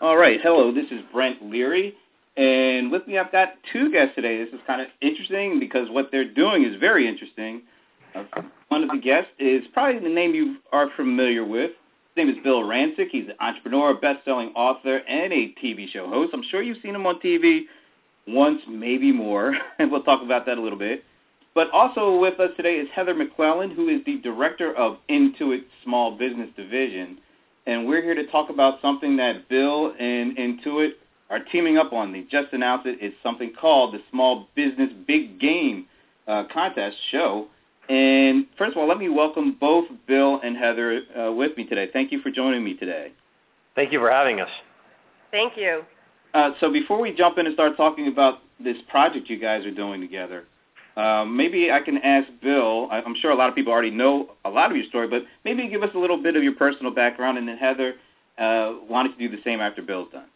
All right. Hello, this is Brent Leary. And with me, I've got two guests today. This is kind of interesting because what they're doing is very interesting. Uh, one of the guests is probably the name you are familiar with. His name is Bill Rancic. He's an entrepreneur, best-selling author, and a TV show host. I'm sure you've seen him on TV once, maybe more, and we'll talk about that a little bit. But also with us today is Heather McClellan, who is the director of Intuit Small Business Division. And we're here to talk about something that Bill and Intuit are teaming up on. They just announced it. It's something called the Small Business Big Game uh, Contest Show. And first of all, let me welcome both Bill and Heather uh, with me today. Thank you for joining me today. Thank you for having us. Thank you. Uh, so before we jump in and start talking about this project you guys are doing together, um, maybe I can ask Bill. I'm sure a lot of people already know a lot of your story, but maybe give us a little bit of your personal background, and then Heather, uh, why don't do the same after Bill's done?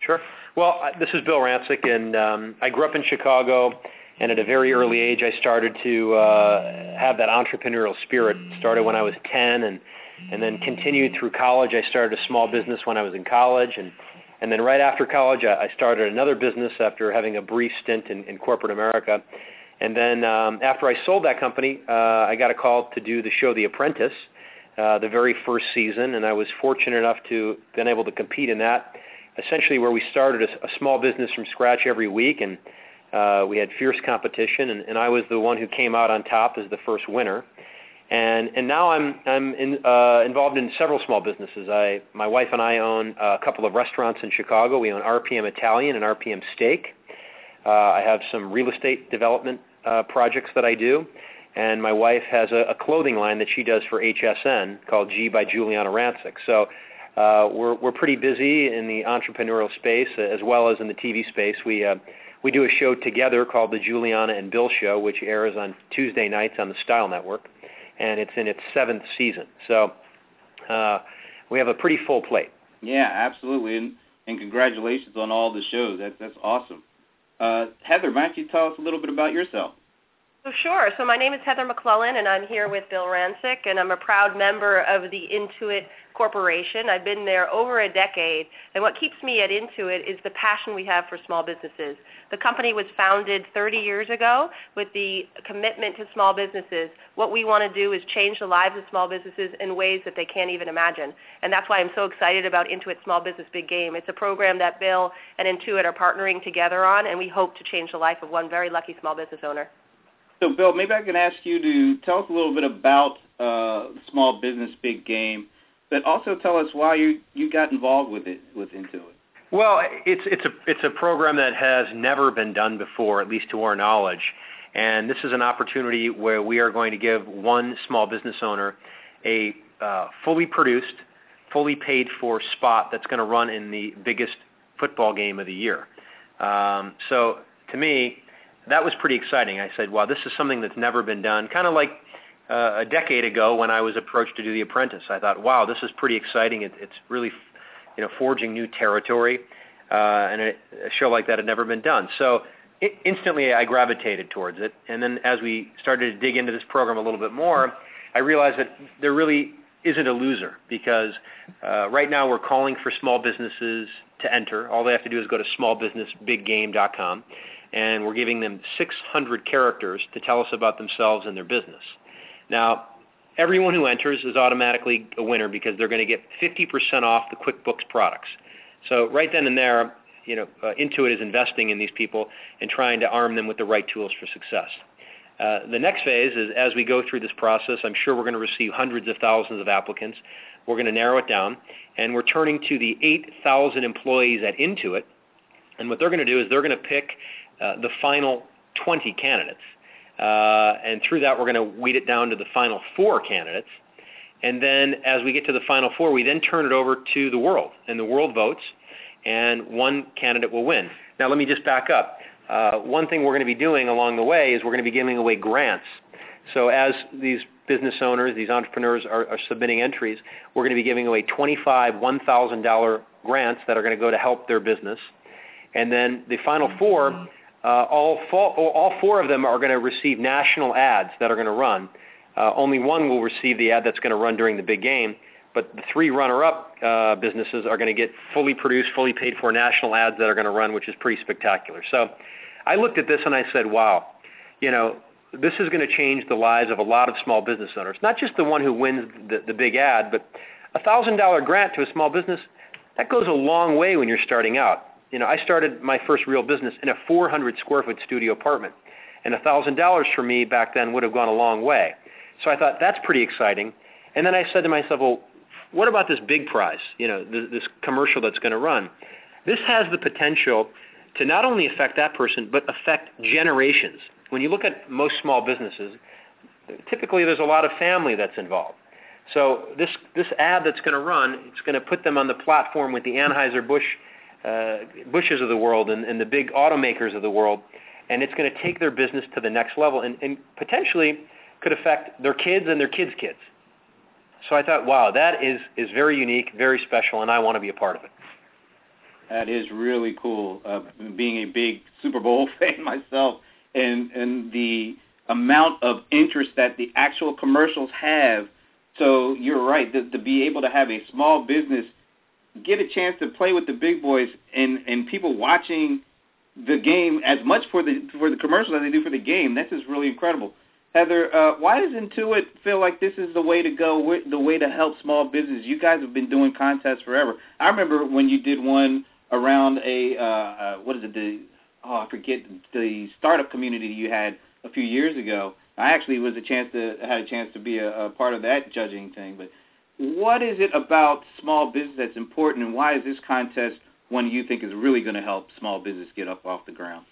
Sure. Well, this is Bill Rancic, and um, I grew up in Chicago. And at a very early age, I started to uh, have that entrepreneurial spirit. Started when I was 10, and and then continued through college. I started a small business when I was in college, and and then right after college, I, I started another business after having a brief stint in, in corporate America. And then um, after I sold that company, uh, I got a call to do the show The Apprentice, uh, the very first season, and I was fortunate enough to been able to compete in that. Essentially, where we started a, a small business from scratch every week, and uh, we had fierce competition, and, and I was the one who came out on top as the first winner. And and now I'm I'm in, uh, involved in several small businesses. I my wife and I own a couple of restaurants in Chicago. We own RPM Italian and RPM Steak. Uh, I have some real estate development uh, projects that I do, and my wife has a, a clothing line that she does for HSN called G by Giuliana Rancic. So uh, we're we're pretty busy in the entrepreneurial space as well as in the TV space. We uh, we do a show together called the Giuliana and Bill Show, which airs on Tuesday nights on the Style Network, and it's in its seventh season. So uh, we have a pretty full plate. Yeah, absolutely, and, and congratulations on all the shows. That's that's awesome. Uh, Heather, why don't you tell us a little bit about yourself? Oh, sure. So my name is Heather McClellan, and I'm here with Bill Rancic, and I'm a proud member of the Intuit Corporation. I've been there over a decade, and what keeps me at Intuit is the passion we have for small businesses. The company was founded 30 years ago with the commitment to small businesses. What we want to do is change the lives of small businesses in ways that they can't even imagine, and that's why I'm so excited about Intuit Small Business Big Game. It's a program that Bill and Intuit are partnering together on, and we hope to change the life of one very lucky small business owner. So, Bill, maybe I can ask you to tell us a little bit about uh, Small Business Big Game, but also tell us why you, you got involved with it with Intuit. Well, it's it's a it's a program that has never been done before, at least to our knowledge. And this is an opportunity where we are going to give one small business owner a uh, fully produced, fully paid for spot that's going to run in the biggest football game of the year. Um, so to me, that was pretty exciting. I said, wow, this is something that's never been done. Kind of like uh, a decade ago when I was approached to do The Apprentice. I thought, wow, this is pretty exciting. It, it's really, you know, forging new territory, uh, and a, a show like that had never been done. So it, instantly I gravitated towards it. And then as we started to dig into this program a little bit more, I realized that there really isn't a loser because uh, right now we're calling for small businesses to enter. All they have to do is go to smallbusinessbiggame.com and we're giving them 600 characters to tell us about themselves and their business. Now, everyone who enters is automatically a winner because they're going to get 50% off the QuickBooks products. So right then and there, you know, uh, Intuit is investing in these people and trying to arm them with the right tools for success. Uh, the next phase is as we go through this process, I'm sure we're going to receive hundreds of thousands of applicants. We're going to narrow it down, and we're turning to the 8,000 employees at Intuit, and what they're going to do is they're going to pick the final 20 candidates. Uh, and through that, we're going to weed it down to the final four candidates. And then as we get to the final four, we then turn it over to the world, and the world votes, and one candidate will win. Now, let me just back up. Uh, one thing we're going to be doing along the way is we're going to be giving away grants. So as these business owners, these entrepreneurs are, are submitting entries, we're going to be giving away 25 $1,000 grants that are going to go to help their business. And then the final four uh, all, four, all four of them are going to receive national ads that are going to run. Uh, only one will receive the ad that's going to run during the big game. but the three runner-up uh, businesses are going to get fully produced, fully paid for national ads that are going to run, which is pretty spectacular. So I looked at this and I said, wow, you know, this is going to change the lives of a lot of small business owners. Not just the one who wins the, the big ad, but a thousand dollar grant to a small business that goes a long way when you're starting out. You know, I started my first real business in a 400 square foot studio apartment, and a thousand dollars for me back then would have gone a long way. So I thought that's pretty exciting. And then I said to myself, well, what about this big prize? You know, this, commercial that's going to run. This has the potential to not only affect that person, but affect generations. When you look at most small businesses, typically there's a lot of family that's involved. So this this ad that's going to run, it's going to put them on the platform with the Anheuser Busch Bushes of the world and, and the big automakers of the world, and it's going to take their business to the next level and, and potentially could affect their kids and their kids' kids. So I thought, wow, that is is very unique, very special, and I want to be a part of it. That is really cool. Uh, being a big Super Bowl fan myself, and and the amount of interest that the actual commercials have. So you're right to be able to have a small business get a chance to play with the big boys and and people watching the game as much for the for the commercials as they do for the game. That's just really incredible. Heather, uh, why does Intuit feel like this is the way to go, the way to help small business? You guys have been doing contests forever. I remember when you did one around a uh, uh, what is it? The oh, I forget the startup community you had a few years ago. I actually was a chance to had a chance to be a, a part of that judging thing. But what is it about small business that's important, and why is this contest one you think is really going to help small business get up off the ground?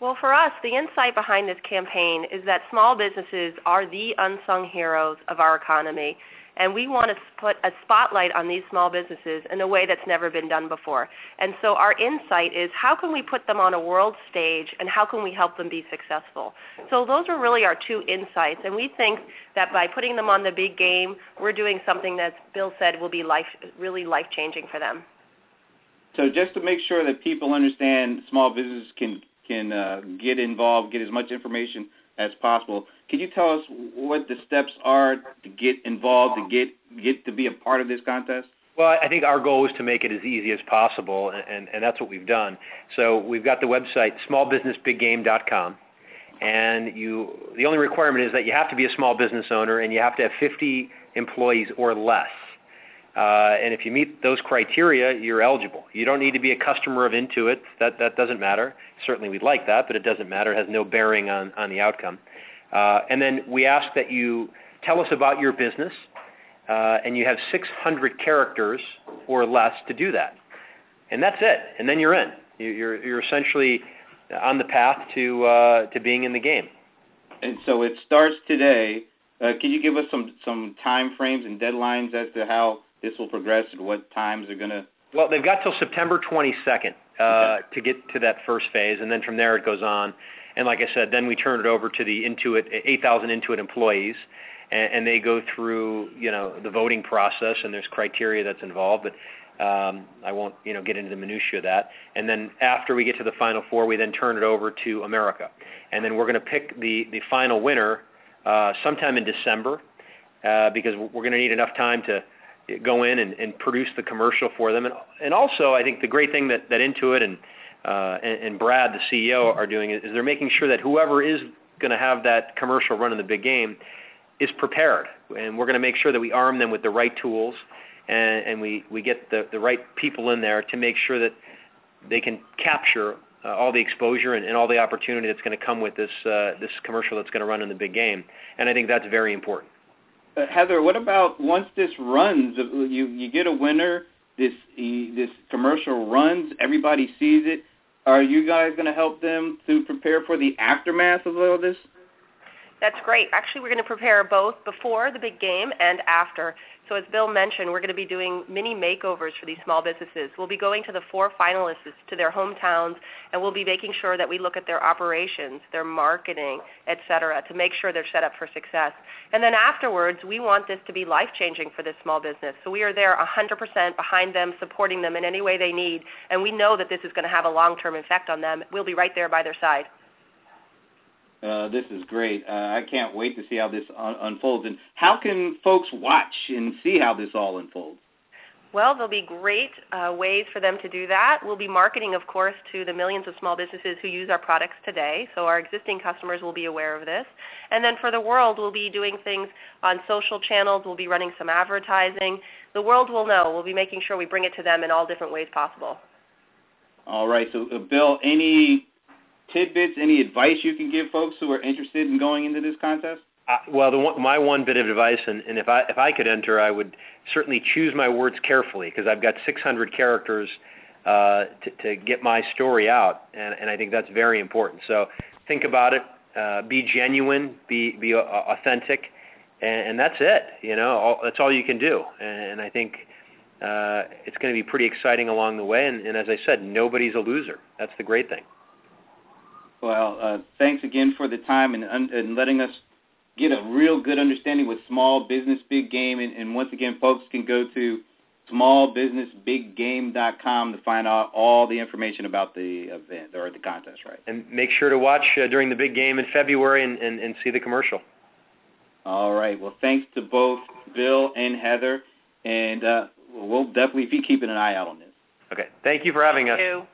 Well, for us, the insight behind this campaign is that small businesses are the unsung heroes of our economy. And we want to put a spotlight on these small businesses in a way that's never been done before. And so our insight is how can we put them on a world stage and how can we help them be successful? So those are really our two insights. And we think that by putting them on the big game, we're doing something that Bill said will be life, really life-changing for them. So just to make sure that people understand small businesses can can uh, get involved, get as much information as possible. Can you tell us what the steps are to get involved, to get get to be a part of this contest? Well, I think our goal is to make it as easy as possible, and, and that's what we've done. So we've got the website smallbusinessbiggame.com, and you the only requirement is that you have to be a small business owner and you have to have 50 employees or less. Uh, and if you meet those criteria, you're eligible. You don't need to be a customer of Intuit. That that doesn't matter. Certainly, we'd like that, but it doesn't matter. It has no bearing on on the outcome. Uh, and then we ask that you tell us about your business, uh, and you have 600 characters or less to do that. And that's it. And then you're in. You're you're essentially on the path to uh, to being in the game. And so it starts today. Uh, can you give us some some time frames and deadlines as to how this will progress and what times are going to? Well, they've got till September 22nd uh, okay. to get to that first phase, and then from there it goes on. And like I said, then we turn it over to the Intuit 8,000 Intuit employees, and, and they go through you know the voting process, and there's criteria that's involved, but. Um, I won't, you know, get into the minutiae of that. And then after we get to the final four, we then turn it over to America, and then we're going to pick the the final winner uh, sometime in December, uh, because we're going to need enough time to go in and, and produce the commercial for them. And, and also, I think the great thing that, that Intuit and, uh, and, and Brad, the CEO, are doing is they're making sure that whoever is going to have that commercial run in the big game is prepared. And we're going to make sure that we arm them with the right tools and, and we, we get the, the right people in there to make sure that they can capture uh, all the exposure and, and all the opportunity that's going to come with this, uh, this commercial that's going to run in the big game. And I think that's very important. Uh, Heather, what about once this runs, uh, you you get a winner, this this commercial runs, everybody sees it. Are you guys going to help them to prepare for the aftermath of all this? That's great. Actually, we're going to prepare both before the big game and after. So as Bill mentioned, we're going to be doing mini makeovers for these small businesses. We'll be going to the four finalists to their hometowns, and we'll be making sure that we look at their operations, their marketing, et cetera, to make sure they're set up for success. And then afterwards, we want this to be life-changing for this small business. So we are there 100% behind them, supporting them in any way they need, and we know that this is going to have a long-term effect on them. We'll be right there by their side. Uh, this is great. Uh, I can't wait to see how this un- unfolds. And how can folks watch and see how this all unfolds? Well, there'll be great uh, ways for them to do that. We'll be marketing, of course, to the millions of small businesses who use our products today. So our existing customers will be aware of this. And then for the world, we'll be doing things on social channels. We'll be running some advertising. The world will know. We'll be making sure we bring it to them in all different ways possible. All right. So, uh, Bill, any tidbits, any advice you can give folks who are interested in going into this contest? Uh, well, one, my one bit of advice, and, and if I if I could enter, I would certainly choose my words carefully because I've got 600 characters uh, to, to get my story out, and, and I think that's very important. So think about it, uh, be genuine, be be authentic, and, and that's it. You know, all, that's all you can do. And, And, I think uh, it's going to be pretty exciting along the way. And, and as I said, nobody's a loser. That's the great thing. Well, uh, thanks again for the time and, and letting us get a real good understanding with small business big game. And, and once again, folks can go to smallbusinessbiggame.com to find out all the information about the event or the contest, right? And make sure to watch uh, during the big game in February and, and, and see the commercial. All right. Well, thanks to both Bill and Heather, and uh, we'll definitely be keeping an eye out on this. Okay. Thank you for having Thank us. You.